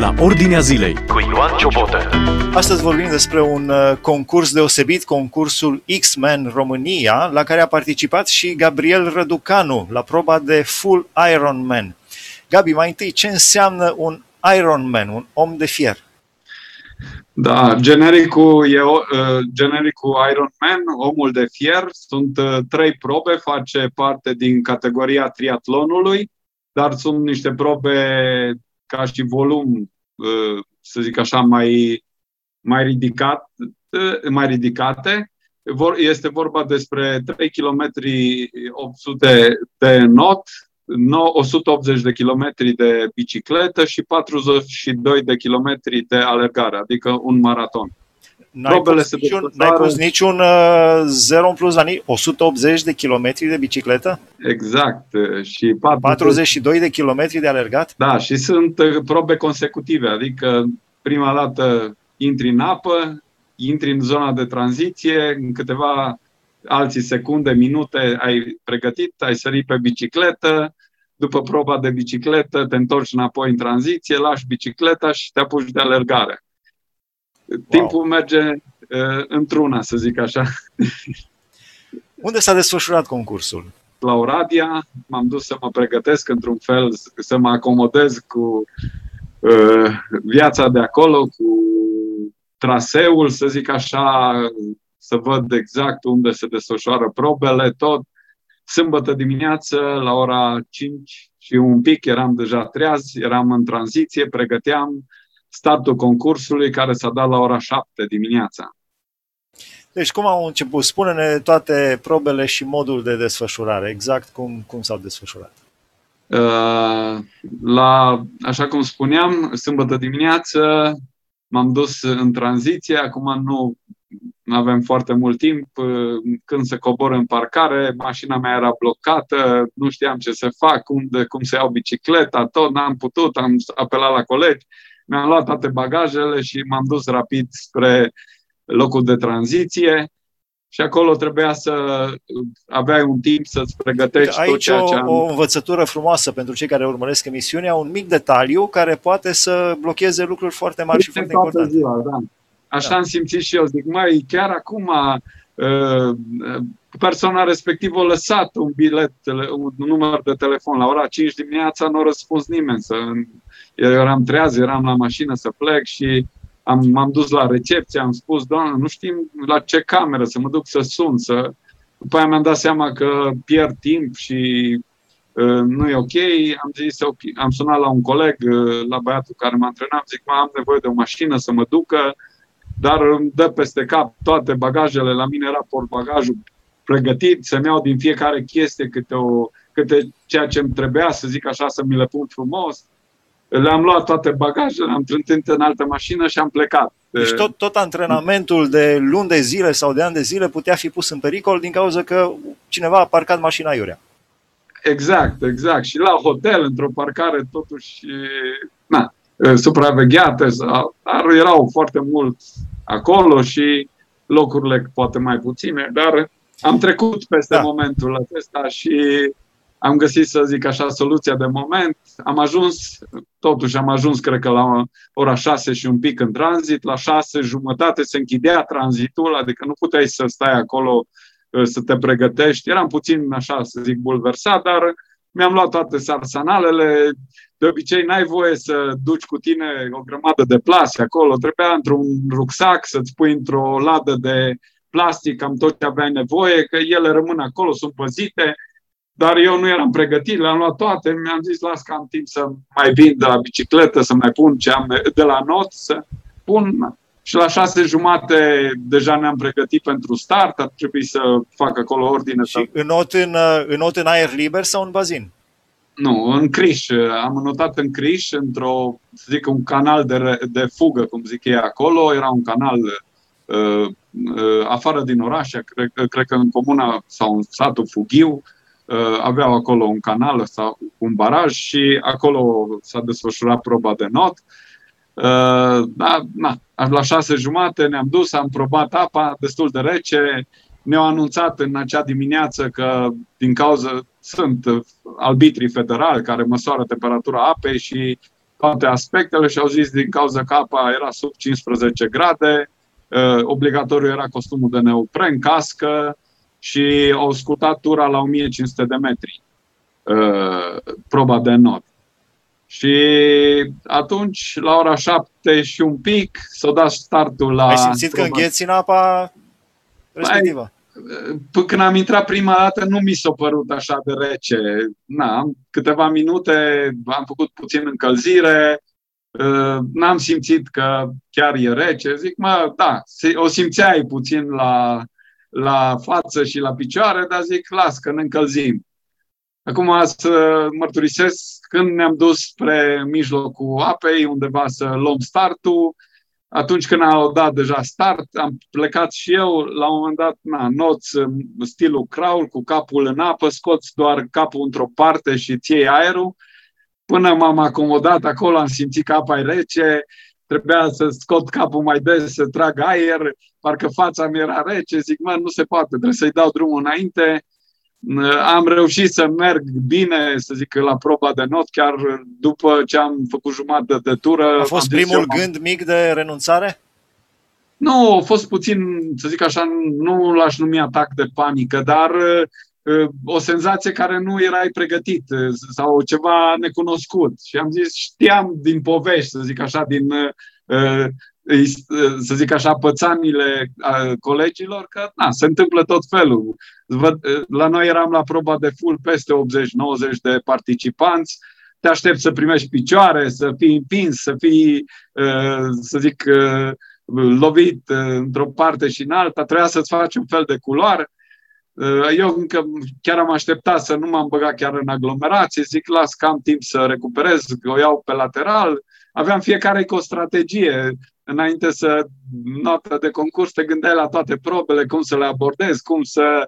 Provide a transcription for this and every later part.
la Ordinea Zilei cu Ioan Ciobotă. Astăzi vorbim despre un uh, concurs deosebit, concursul X-Men România, la care a participat și Gabriel Răducanu la proba de Full Iron Man. Gabi, mai întâi, ce înseamnă un Iron Man, un om de fier? Da, genericul, e, uh, genericul Iron Man, omul de fier, sunt uh, trei probe, face parte din categoria triatlonului, dar sunt niște probe ca și volum, uh, să zic așa, mai, mai, ridicat, mai ridicate. Este vorba despre 3 km 800 de not, 180 de kilometri de bicicletă și 42 de kilometri de alergare, adică un maraton. N-ai pus, se niciun, n-ai pus niciun uh, 0 în plus la 180 de kilometri de bicicletă? Exact. Și 40... 42 de kilometri de alergat? Da, și sunt uh, probe consecutive, adică prima dată intri în apă, intri în zona de tranziție, în câteva alții secunde, minute ai pregătit, ai sărit pe bicicletă, după proba de bicicletă te întorci înapoi în tranziție, lași bicicleta și te apuci de alergare. Wow. Timpul merge uh, într-una, să zic așa. Unde s-a desfășurat concursul? La Oradea m-am dus să mă pregătesc într-un fel, să mă acomodez cu uh, viața de acolo, cu traseul, să zic așa, să văd exact unde se desfășoară probele, tot. Sâmbătă dimineață, la ora 5 și un pic, eram deja treaz, eram în tranziție, pregăteam startul concursului care s-a dat la ora 7 dimineața. Deci cum au început? Spune-ne toate probele și modul de desfășurare, exact cum, cum s-au desfășurat. Uh, la, așa cum spuneam, sâmbătă dimineață m-am dus în tranziție, acum nu avem foarte mult timp. Când se cobor în parcare, mașina mea era blocată, nu știam ce să fac, unde, cum să iau bicicleta, tot n-am putut, am apelat la colegi, mi-am luat toate bagajele și m-am dus rapid spre locul de tranziție și acolo trebuia să aveai un timp să-ți pregătești Aici tot ceea ce am... o învățătură frumoasă pentru cei care urmăresc emisiunea, un mic detaliu care poate să blocheze lucruri foarte mari și foarte importante. Ziua, da. Așa da. am simțit și eu. Zic, mai chiar acum uh, persoana respectivă a lăsat un bilet, un număr de telefon. La ora 5 dimineața nu a răspuns nimeni. Să, eu eram treaz, eram la mașină să plec și am, m-am dus la recepție, am spus, doamnă, nu știm la ce cameră să mă duc să sun. Să... După aia mi-am dat seama că pierd timp și uh, nu e ok. Am zis, okay. am sunat la un coleg, uh, la băiatul care mă antrenam, zic, mă, am nevoie de o mașină să mă ducă dar îmi dă peste cap toate bagajele, la mine era portbagajul pregătit, să-mi iau din fiecare chestie câte, o, câte ceea ce îmi trebuia, să zic așa, să mi le pun frumos. Le-am luat toate bagajele, am trântit în altă mașină și am plecat. Deci tot, tot antrenamentul de luni de zile sau de ani de zile putea fi pus în pericol din cauza că cineva a parcat mașina iurea. Exact, exact. Și la hotel, într-o parcare, totuși, na, supravegheate, dar erau foarte mulți acolo și locurile poate mai puține, dar am trecut peste da. momentul acesta și am găsit, să zic așa, soluția de moment. Am ajuns, totuși am ajuns, cred că la ora 6 și un pic în tranzit, la 6 jumătate se închidea tranzitul, adică nu puteai să stai acolo să te pregătești. Eram puțin, așa să zic, bulversat, dar mi-am luat toate sarsanalele, de obicei n-ai voie să duci cu tine o grămadă de plase acolo, trebuia într-un rucsac să-ți pui într-o ladă de plastic cam tot ce aveai nevoie, că ele rămân acolo, sunt păzite, dar eu nu eram pregătit, le-am luat toate, mi-am zis, las că am timp să mai vin de la bicicletă, să mai pun ce am de la not, să pun și la șase jumate deja ne-am pregătit pentru start, ar trebui să fac acolo ordine. Și înot în, înot în aer liber sau în bazin? Nu, în Criș. Am notat în Criș, într-o, să zic, un canal de, de fugă, cum zic ei acolo. Era un canal uh, uh, afară din oraș, cred, cred că în comuna sau în satul Fughiu, uh, aveau acolo un canal sau un baraj și acolo s-a desfășurat proba de not. Uh, da, na, la șase jumate ne-am dus, am probat apa destul de rece, ne-au anunțat în acea dimineață că din cauza sunt arbitrii federali care măsoară temperatura apei și toate aspectele și au zis din cauza că apa era sub 15 grade, uh, obligatoriu era costumul de neopren, cască și au scurtat tura la 1500 de metri, uh, proba de not. Și atunci, la ora 7 și un pic, s-a dat startul la... Ai simțit că îngheți în apa respectivă? Păi, când am intrat prima dată, nu mi s-a părut așa de rece. Na, am câteva minute, am făcut puțin încălzire, uh, n-am simțit că chiar e rece. Zic, mă, da, o simțeai puțin la, la față și la picioare, dar zic, las că ne încălzim. Acum să mărturisesc, când ne-am dus spre mijlocul apei, undeva să luăm startul, atunci când au dat deja start, am plecat și eu, la un moment dat, na, noț stilul crawl, cu capul în apă, scoți doar capul într-o parte și ții aerul. Până m-am acomodat acolo, am simțit că apa e rece, trebuia să scot capul mai des, să trag aer, parcă fața mi era rece, zic, mă, nu se poate, trebuie să-i dau drumul înainte am reușit să merg bine, să zic, la proba de not, chiar după ce am făcut jumătate de tură. A fost primul eu, gând mic de renunțare? Nu, a fost puțin, să zic așa, nu l-aș numi atac de panică, dar uh, o senzație care nu erai pregătit uh, sau ceva necunoscut. Și am zis, știam din povești, să zic așa, din uh, să zic așa, pățanile colegilor, că na, se întâmplă tot felul. La noi eram la proba de full peste 80-90 de participanți, te aștept să primești picioare, să fii împins, să fii, să zic, lovit într-o parte și în alta, trebuia să-ți faci un fel de culoare. Eu încă chiar am așteptat să nu m-am băgat chiar în aglomerație, zic, las că am timp să recuperez, că o iau pe lateral. Aveam fiecare cu o strategie înainte să notă de concurs te gândeai la toate probele, cum să le abordezi, cum să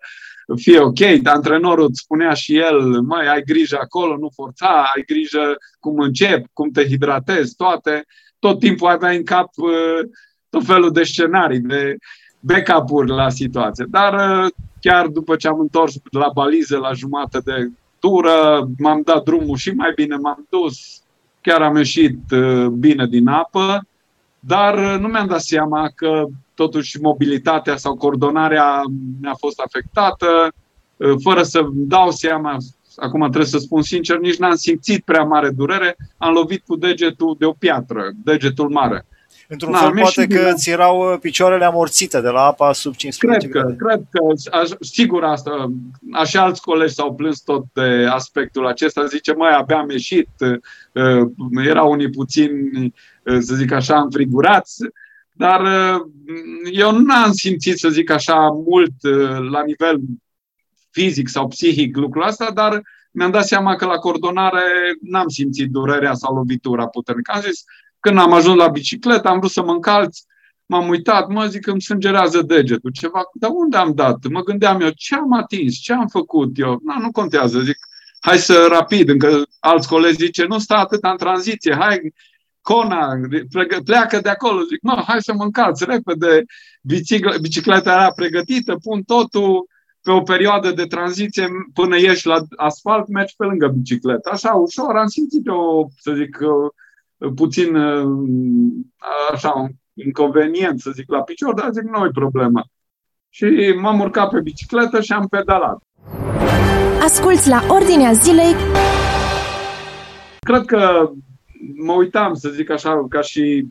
fie ok. Antrenorul îți spunea și el, mai ai grijă acolo, nu forța, ai grijă cum încep, cum te hidratezi, toate. Tot timpul aveai în cap uh, tot felul de scenarii, de backup-uri la situație. Dar uh, chiar după ce am întors la balize la jumătate de tură, m-am dat drumul și mai bine m-am dus, chiar am ieșit uh, bine din apă dar uh, nu mi-am dat seama că totuși mobilitatea sau coordonarea mi-a fost afectată, uh, fără să dau seama, acum trebuie să spun sincer, nici n-am simțit prea mare durere, am lovit cu degetul de o piatră, degetul mare. Într-un fel, poate că ți erau uh, picioarele amorțite de la apa sub 15 cred că, Cred că, aș, sigur asta, așa alți colegi s-au plâns tot de aspectul acesta, zice, mai abia am ieșit, erau unii puțin Eh, să zic așa, înfrigurați, dar eh, eu nu am simțit, să zic așa, mult eh, la nivel fizic sau psihic lucrul ăsta, dar mi-am dat seama că la coordonare n-am simțit durerea sau lovitura puternică. Am zis, când am ajuns la bicicletă, am vrut să mă încalț, m-am uitat, mă zic, îmi sângerează degetul, ceva, dar unde am dat? Mă gândeam eu, ce am atins, ce am făcut eu? Na, nu contează, zic, hai să rapid, încă alți colegi zice, nu sta atât în tranziție, hai Cona, pleacă de acolo, zic, mă, hai să mă încalț repede, bicicleta, bicicleta era pregătită, pun totul pe o perioadă de tranziție până ieși la asfalt, mergi pe lângă bicicletă. Așa, ușor, am simțit o, să zic, puțin așa, un inconvenient, să zic, la picior, dar zic, nu e problemă. Și m-am urcat pe bicicletă și am pedalat. Asculți la Ordinea Zilei. Cred că mă uitam, să zic așa, ca și...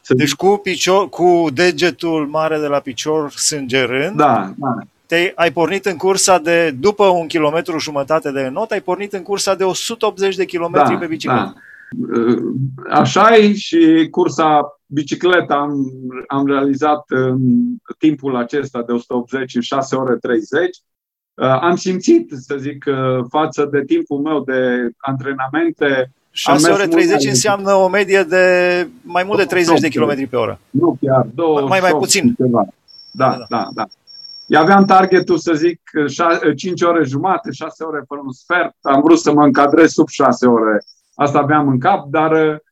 Să deci cu, picior, cu degetul mare de la picior sângerând, da, da. Te, ai pornit în cursa de, după un kilometru jumătate de not, ai pornit în cursa de 180 de kilometri da, pe bicicletă. Da. Așa e și cursa bicicleta am, am realizat în timpul acesta de 180 în 6 ore 30. Am simțit, să zic, față de timpul meu de antrenamente, 6 ore 30 înseamnă o medie de mai mult de 30 de km pe oră. Nu chiar, 2, mai, mai puțin. Ceva. Da, da, da, da. Eu aveam targetul să zic 5 ore jumate, 6 ore până un sfert. Am vrut să mă încadrez sub 6 ore. Asta aveam în cap, dar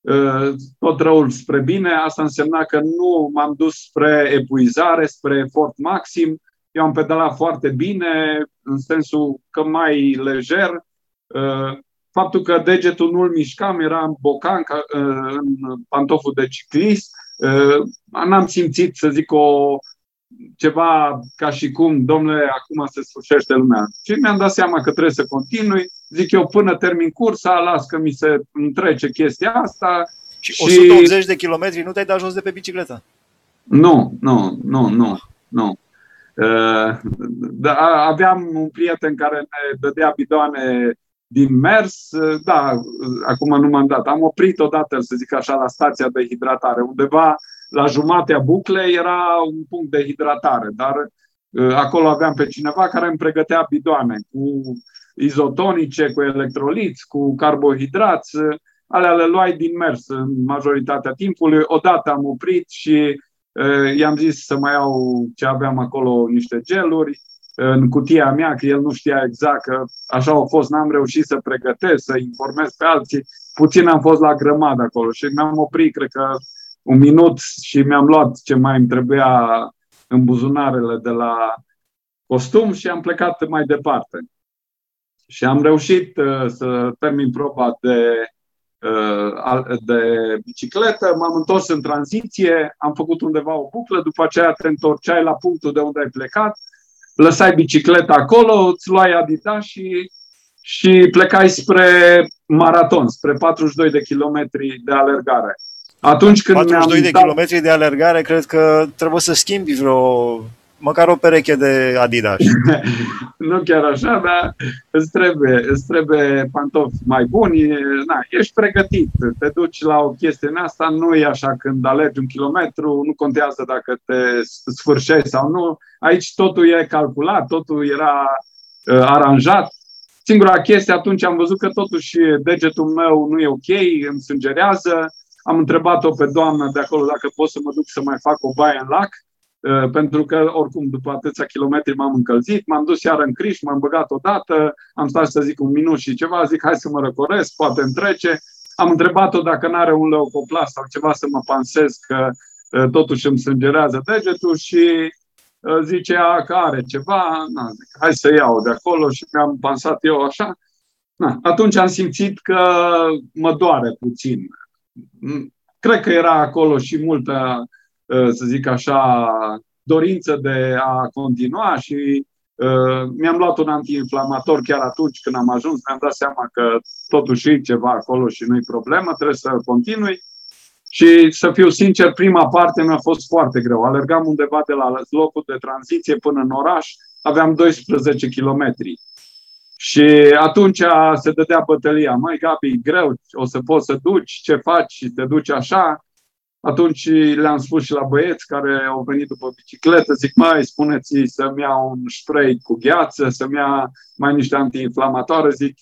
uh, tot răul spre bine. Asta însemna că nu m-am dus spre epuizare, spre efort maxim. Eu am pedalat foarte bine, în sensul că mai lejer. Uh, faptul că degetul nu-l mișcam, era în bocan, în pantoful de ciclist, n-am simțit, să zic, o, ceva ca și cum, domnule, acum se sfârșește lumea. Și mi-am dat seama că trebuie să continui. Zic eu, până termin cursa, las că mi se întrece chestia asta. Și, și 180 de kilometri, nu te-ai dat jos de pe bicicletă? Nu, nu, nu, nu, nu. Uh, da, aveam un prieten care ne dădea bidoane din mers, da, acum nu m-am dat. Am oprit odată, să zic așa, la stația de hidratare. Undeva la jumatea buclei era un punct de hidratare, dar uh, acolo aveam pe cineva care îmi pregătea bidoane cu izotonice, cu electroliți, cu carbohidrați, alea le luai din mers în majoritatea timpului. Odată am oprit și uh, i-am zis să mai iau ce aveam acolo, niște geluri, în cutia mea, că el nu știa exact că așa au fost, n-am reușit să pregătesc, să informez pe alții. Puțin am fost la grămadă acolo și mi-am oprit, cred că un minut și mi-am luat ce mai îmi trebuia în buzunarele de la costum și am plecat mai departe. Și am reușit uh, să termin proba de, uh, de bicicletă, m-am întors în tranziție, am făcut undeva o buclă, după aceea te întorceai la punctul de unde ai plecat, lăsai bicicleta acolo, îți luai Adidas și, și plecai spre maraton, spre 42 de kilometri de alergare. Atunci când 42 de dat... kilometri de alergare, cred că trebuie să schimbi vreo măcar o pereche de Adidas. nu chiar așa, dar îți trebuie, îți trebuie pantofi mai buni, na, ești pregătit, te duci la o chestie în asta, nu e așa când alergi un kilometru, nu contează dacă te sfârșești sau nu, aici totul e calculat, totul era uh, aranjat. Singura chestie, atunci am văzut că totuși degetul meu nu e ok, îmi sângerează, am întrebat-o pe doamna de acolo dacă pot să mă duc să mai fac o baie în lac, uh, pentru că oricum după atâția kilometri m-am încălzit, m-am dus iar în criș, m-am băgat odată, am stat să zic un minut și ceva, zic hai să mă răcoresc, poate întrece. Am întrebat-o dacă nu are un leucoplast sau ceva să mă pansez că uh, totuși îmi sângerează degetul și uh, zicea că are ceva, na, zic, hai să iau de acolo și mi-am pansat eu așa. Na, atunci am simțit că mă doare puțin cred că era acolo și multă, ă, să zic așa, dorință de a continua și ă, mi-am luat un antiinflamator chiar atunci când am ajuns, mi-am dat seama că totuși e ceva acolo și nu-i problemă, trebuie să continui. Și să fiu sincer, prima parte mi-a fost foarte greu. Alergam undeva de la locul de tranziție până în oraș, aveam 12 kilometri. Și atunci se dădea bătălia. Mai Gabi, greu, o să poți să duci, ce faci, te duci așa. Atunci le-am spus și la băieți care au venit după bicicletă, zic, mai spuneți să-mi ia un spray cu gheață, să-mi ia mai niște antiinflamatoare, zic,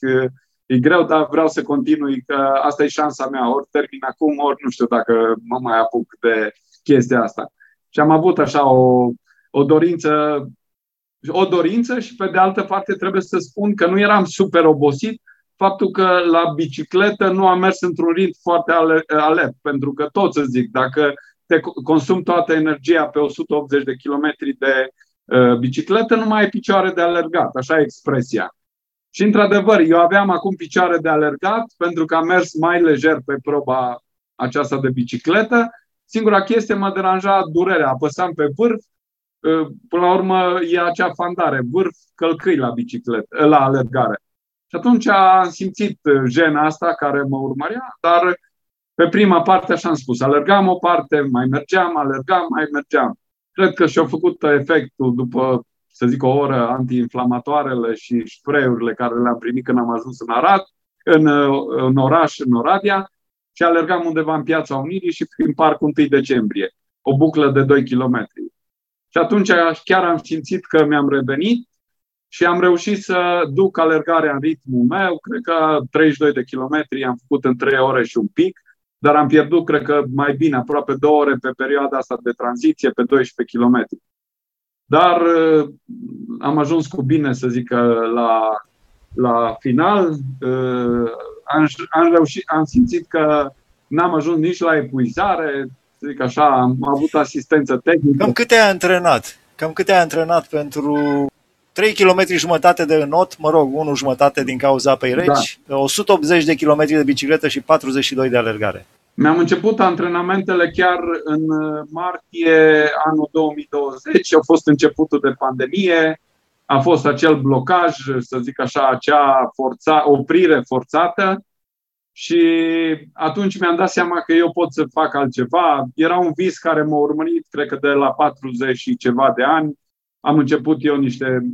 e greu, dar vreau să continui, că asta e șansa mea, ori termin acum, ori nu știu dacă mă mai apuc de chestia asta. Și am avut așa o, o dorință o dorință și pe de altă parte trebuie să spun că nu eram super obosit, faptul că la bicicletă nu am mers într-un ritm foarte alert, pentru că tot să zic, dacă te consumi toată energia pe 180 de kilometri de uh, bicicletă, nu mai ai picioare de alergat, așa e expresia. Și într-adevăr, eu aveam acum picioare de alergat pentru că am mers mai lejer pe proba aceasta de bicicletă. Singura chestie mă deranja durerea. Apăsam pe vârf, Ă, până la urmă e acea fandare, vârf călcâi la bicicletă, la alergare. Și atunci am simțit jena asta care mă urmărea, dar pe prima parte, așa am spus, alergam o parte, mai mergeam, alergam, mai mergeam. Cred că și-au făcut efectul după, să zic, o oră antiinflamatoarele și spray-urile care le-am primit când am ajuns în Arad, în, în oraș, în Oradea, și alergam undeva în Piața Unirii și prin Parcul 1 decembrie, o buclă de 2 km. Și atunci chiar am simțit că mi-am revenit și am reușit să duc alergarea în ritmul meu. Cred că 32 de kilometri am făcut în 3 ore și un pic, dar am pierdut, cred că mai bine, aproape 2 ore pe perioada asta de tranziție, pe 12 km. Dar uh, am ajuns cu bine, să zic, la, la final. Uh, am, am, reușit, am simțit că n-am ajuns nici la epuizare, să zic așa, am avut asistență tehnică. Cam câte ai antrenat? Cam câte ai antrenat pentru 3 km jumătate de înot, mă rog, 1 jumătate din cauza apei reci, da. 180 de km de bicicletă și 42 de alergare. Mi-am început antrenamentele chiar în martie anul 2020, a fost începutul de pandemie, a fost acel blocaj, să zic așa, acea forța, oprire forțată și atunci mi-am dat seama că eu pot să fac altceva. Era un vis care m-a urmărit, cred că de la 40 și ceva de ani. Am început eu niște,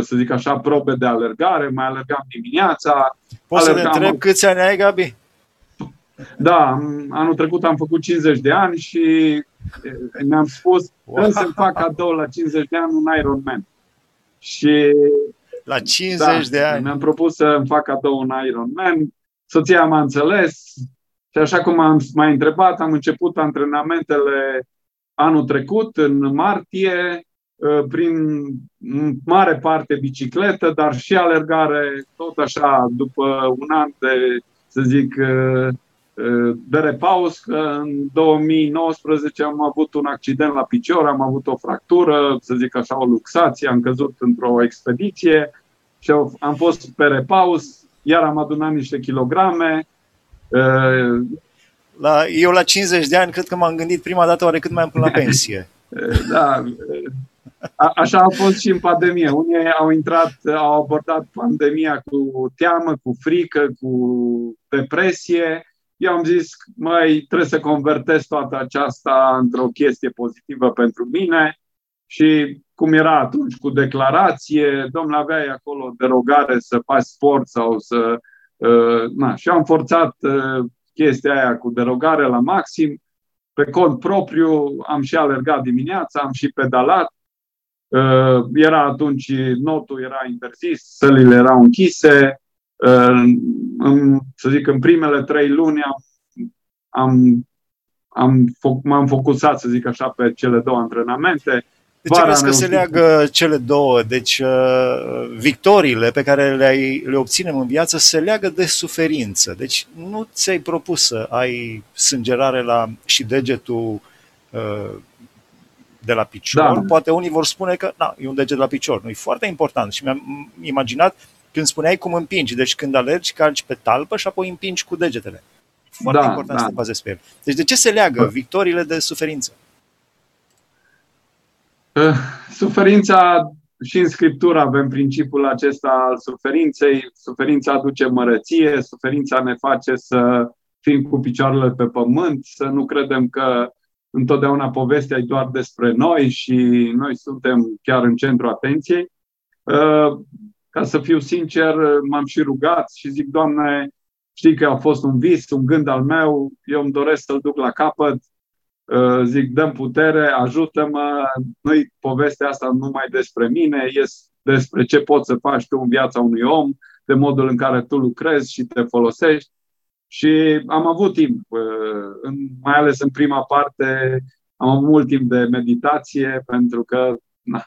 să zic așa, probe de alergare, mai alergam dimineața. Poți alergam... să ne întreb câți ani ai, Gabi? Da, anul trecut am făcut 50 de ani și mi-am spus wow. să fac cadou la 50 de ani un Ironman. Și la 50 da, de ani. Mi-am propus să îmi fac cadou un Ironman. Soția m-a înțeles și așa cum am mai întrebat, am început antrenamentele anul trecut, în martie, ă, prin mare parte bicicletă, dar și alergare, tot așa, după un an de, să zic, ă, de repaus că în 2019 am avut un accident la picior, am avut o fractură, să zic așa, o luxație, am căzut într-o expediție și am fost pe repaus, iar am adunat niște kilograme. La, eu la 50 de ani cred că m-am gândit prima dată oare cât mai am până la pensie. da, a, așa a fost și în pandemie. Unii au intrat, au abordat pandemia cu teamă, cu frică, cu depresie eu am zis, mai trebuie să convertez toată aceasta într-o chestie pozitivă pentru mine și cum era atunci cu declarație, domnule, aveai acolo derogare să faci sport sau să... Uh, na, și am forțat uh, chestia aia cu derogare la maxim, pe cont propriu, am și alergat dimineața, am și pedalat. Uh, era atunci, notul era interzis, sălile erau închise, în, să zic, în primele trei luni am, am, am, m-am focusat, să zic așa, pe cele două antrenamente. De ce crezi că se leagă cele două? Deci uh, victoriile pe care le, ai, le obținem în viață se leagă de suferință. Deci nu ți-ai propus să ai sângerare la și degetul uh, de la picior. Da. Poate unii vor spune că na, e un deget de la picior. Nu, e foarte important. Și mi-am imaginat când spuneai cum împingi, deci când alergi, calci pe talpă și apoi împingi cu degetele. Foarte da, important da. să te bazezi pe el. Deci de ce se leagă da. victoriile de suferință? Uh, suferința și în Scriptură avem principiul acesta al suferinței. Suferința aduce mărăție, suferința ne face să fim cu picioarele pe pământ, să nu credem că întotdeauna povestea e doar despre noi și noi suntem chiar în centru atenției. Uh, ca să fiu sincer, m-am și rugat și zic, Doamne, știi că a fost un vis, un gând al meu, eu îmi doresc să-l duc la capăt, uh, zic, dăm putere, ajută-mă, nu-i povestea asta numai despre mine, e despre ce poți să faci tu în viața unui om, de modul în care tu lucrezi și te folosești. Și am avut timp, uh, mai ales în prima parte, am avut mult timp de meditație, pentru că na,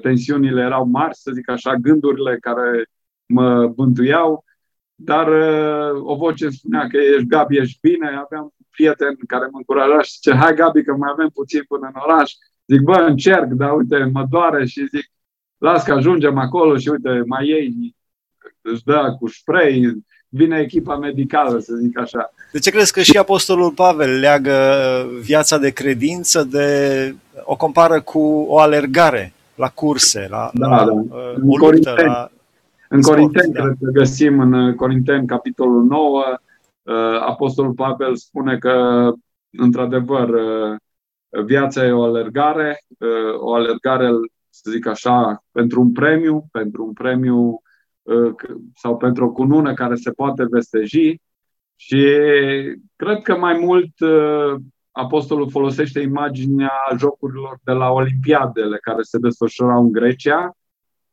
tensiunile erau mari, să zic așa, gândurile care mă bântuiau, dar o voce spunea că ești Gabi, ești bine, aveam un prieten care mă încuraja și zice, hai Gabi că mai avem puțin până în oraș. Zic, bă, încerc, dar uite, mă doare. Și zic, las că ajungem acolo și uite, mai ei își dă cu spray, vine echipa medicală, să zic așa. De ce crezi că și Apostolul Pavel leagă viața de credință de o compară cu o alergare? la curse, la, da, la da. Uh, în o luptă, la În Corinteni, da. cred că găsim în uh, Corinteni, capitolul 9, uh, Apostolul Pavel spune că, într-adevăr, viața e o alergare, o alergare, să zic așa, pentru un premiu, pentru un premiu sau pentru o cunună care se poate vesteji și cred că mai mult apostolul folosește imaginea jocurilor de la Olimpiadele care se desfășurau în Grecia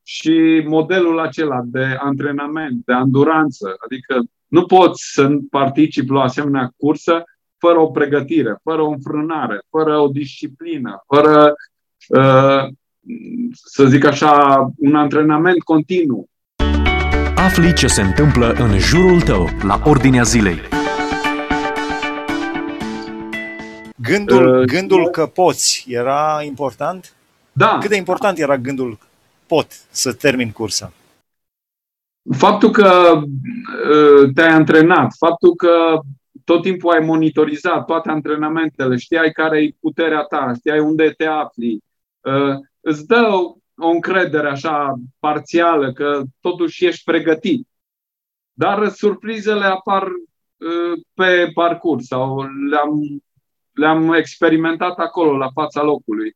și modelul acela de antrenament, de anduranță. Adică nu poți să participi la o asemenea cursă fără o pregătire, fără o înfrânare, fără o disciplină, fără, uh, să zic așa, un antrenament continuu. Afli ce se întâmplă în jurul tău, la Ordinea Zilei. Gândul, uh, gândul că poți era important? Da. Cât de important era gândul pot să termin cursa? Faptul că uh, te-ai antrenat, faptul că tot timpul ai monitorizat toate antrenamentele, știai care e puterea ta, știai unde te afli, uh, îți dă o încredere așa parțială că totuși ești pregătit. Dar surprizele apar uh, pe parcurs sau le-am, le-am experimentat acolo, la fața locului.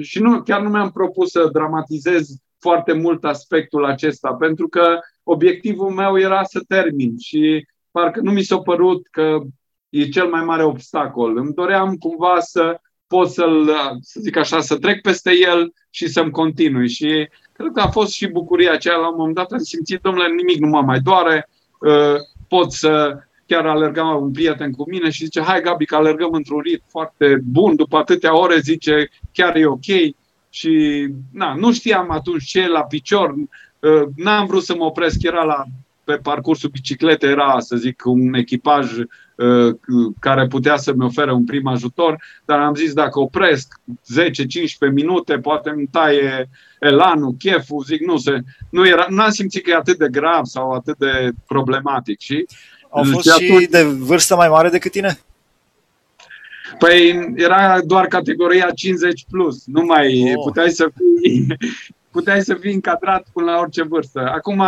Și nu, chiar nu mi-am propus să dramatizez foarte mult aspectul acesta, pentru că obiectivul meu era să termin și parcă nu mi s-a părut că e cel mai mare obstacol. Îmi doream cumva să pot să-l, să zic așa, să trec peste el și să-mi continui. Și cred că a fost și bucuria aceea. La un moment dat am simțit, domnule, nimic nu mă mai doare, uh, pot să chiar alerga un prieten cu mine și zice, hai Gabi că alergăm într-un ritm foarte bun, după atâtea ore zice, chiar e ok. Și na, nu știam atunci ce la picior, uh, n-am vrut să mă opresc, era la pe parcursul bicicletei era, să zic, un echipaj uh, care putea să-mi ofere un prim ajutor, dar am zis dacă opresc 10-15 minute, poate îmi taie elanul, cheful, zic, nu, se, nu era, n-am simțit că e atât de grav sau atât de problematic. Și, Au fost și, atunci, și de vârstă mai mare decât tine? Păi era doar categoria 50 plus, nu mai oh. puteai să fii puteai să fii încadrat până la orice vârstă. Acum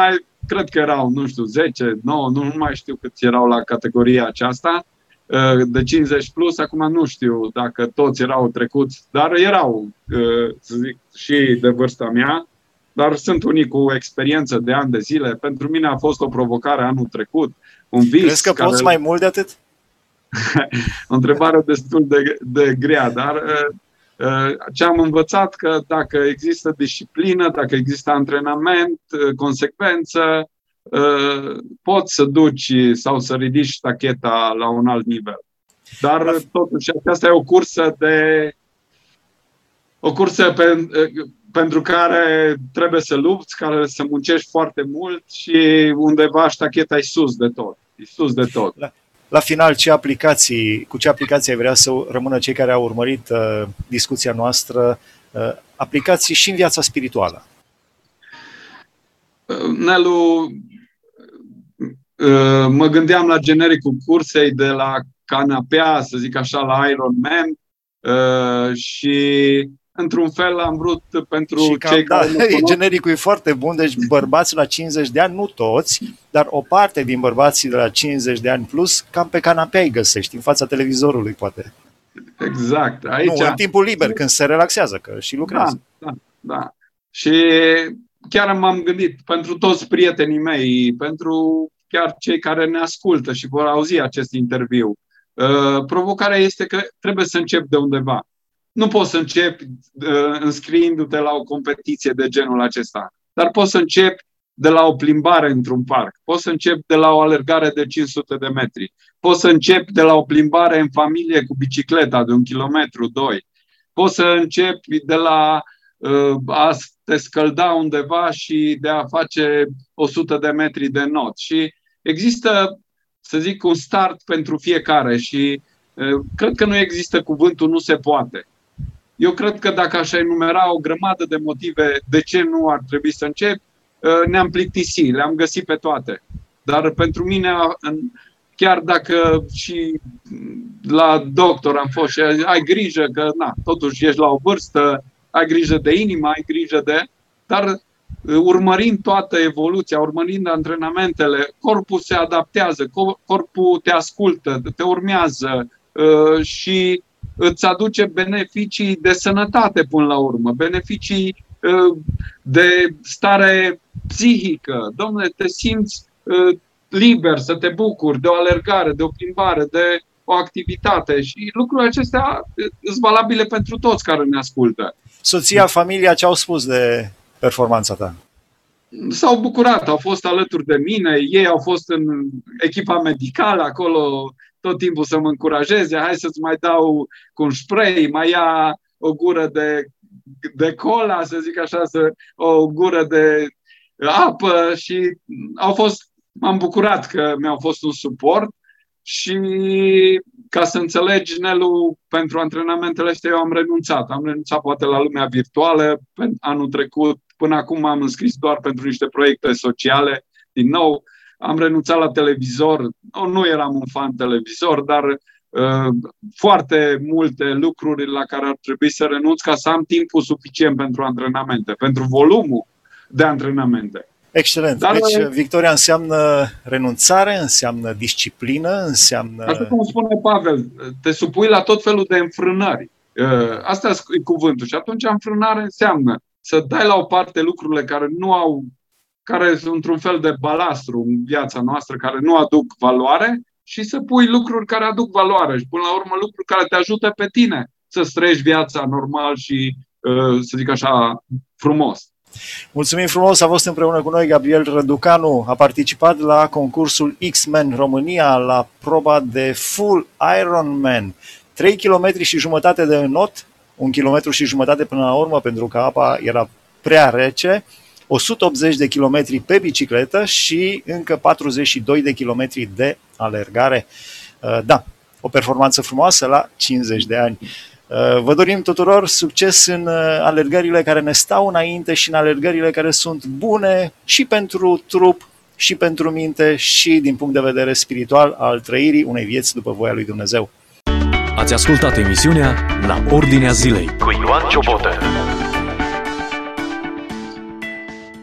cred că erau, nu știu, 10, 9, nu, nu mai știu câți erau la categoria aceasta uh, de 50 plus, acum nu știu dacă toți erau trecuți, dar erau, uh, să zic, și de vârsta mea, dar sunt unii cu experiență de ani de zile. Pentru mine a fost o provocare anul trecut, un vis. Crezi că care... poți mai mult de atât? o întrebare destul de, de grea, dar uh, Uh, ce am învățat că dacă există disciplină, dacă există antrenament, uh, consecvență, uh, poți să duci sau să ridici tacheta la un alt nivel. Dar totuși asta e o cursă de o cursă pe, pentru care trebuie să lupți, care să muncești foarte mult și undeva ștacheta e sus de tot. E sus de tot. Da la final ce aplicații, cu ce aplicații ai vrea să rămână cei care au urmărit uh, discuția noastră, uh, aplicații și în viața spirituală? Uh, Nelu, uh, mă gândeam la genericul cursei de la canapea, să zic așa, la Iron Man uh, și într-un fel am vrut pentru și cei cam, care da, genericul e foarte bun, deci bărbații la 50 de ani, nu toți, dar o parte din bărbații de la 50 de ani plus, cam pe canapea îi găsești, în fața televizorului, poate. Exact. Aici... Nu, în timpul liber, când se relaxează, că și lucrează. Da, da, da. Și chiar m-am gândit, pentru toți prietenii mei, pentru chiar cei care ne ascultă și vor auzi acest interviu, uh, provocarea este că trebuie să încep de undeva nu poți să începi uh, înscriindu-te la o competiție de genul acesta, dar poți să începi de la o plimbare într-un parc, poți să începi de la o alergare de 500 de metri, poți să începi de la o plimbare în familie cu bicicleta de un kilometru, doi, poți să începi de la uh, a te scălda undeva și de a face 100 de metri de not. Și există, să zic, un start pentru fiecare și uh, cred că nu există cuvântul nu se poate. Eu cred că dacă aș enumera o grămadă de motive de ce nu ar trebui să încep, uh, ne-am plictisit, le-am găsit pe toate. Dar pentru mine, chiar dacă și la doctor am fost și ai grijă că, na, totuși ești la o vârstă, ai grijă de inimă, ai grijă de... Dar uh, urmărind toată evoluția, urmărind antrenamentele, corpul se adaptează, corpul te ascultă, te urmează uh, și îți aduce beneficii de sănătate până la urmă, beneficii uh, de stare psihică. Domnule, te simți uh, liber să te bucuri de o alergare, de o plimbare, de o activitate și lucrurile acestea uh, sunt valabile pentru toți care ne ascultă. Soția, familia, ce au spus de performanța ta? S-au bucurat, au fost alături de mine, ei au fost în echipa medicală, acolo tot timpul să mă încurajeze, hai să-ți mai dau cu un spray, mai ia o gură de, de cola, să zic așa, să, o gură de apă și au fost, m-am bucurat că mi-au fost un suport și ca să înțelegi, Nelu, pentru antrenamentele astea eu am renunțat. Am renunțat poate la lumea virtuală anul trecut. Până acum am înscris doar pentru niște proiecte sociale. Din nou, am renunțat la televizor. Nu, nu eram un fan televizor, dar uh, foarte multe lucruri la care ar trebui să renunț ca să am timpul suficient pentru antrenamente, pentru volumul de antrenamente. Excelent. Dar, deci uh, victoria înseamnă renunțare, înseamnă disciplină, înseamnă... Asta cum spune Pavel, te supui la tot felul de înfrânări. Uh, asta e cuvântul. Și atunci înfrânare înseamnă să dai la o parte lucrurile care nu au, care sunt într-un fel de balastru în viața noastră, care nu aduc valoare și să pui lucruri care aduc valoare și până la urmă lucruri care te ajută pe tine să străiești viața normal și, uh, să zic așa, frumos. Mulțumim frumos, a fost împreună cu noi Gabriel Răducanu, a participat la concursul X-Men România la proba de Full Ironman. 3 km și jumătate de not, un kilometru și jumătate până la urmă pentru că apa era prea rece, 180 de kilometri pe bicicletă și încă 42 de kilometri de alergare. Uh, da, o performanță frumoasă la 50 de ani. Uh, vă dorim tuturor succes în uh, alergările care ne stau înainte și în alergările care sunt bune și pentru trup, și pentru minte, și din punct de vedere spiritual al trăirii unei vieți după voia lui Dumnezeu. Ați ascultat emisiunea La Ordinea Zilei cu Ioan Ciobotă.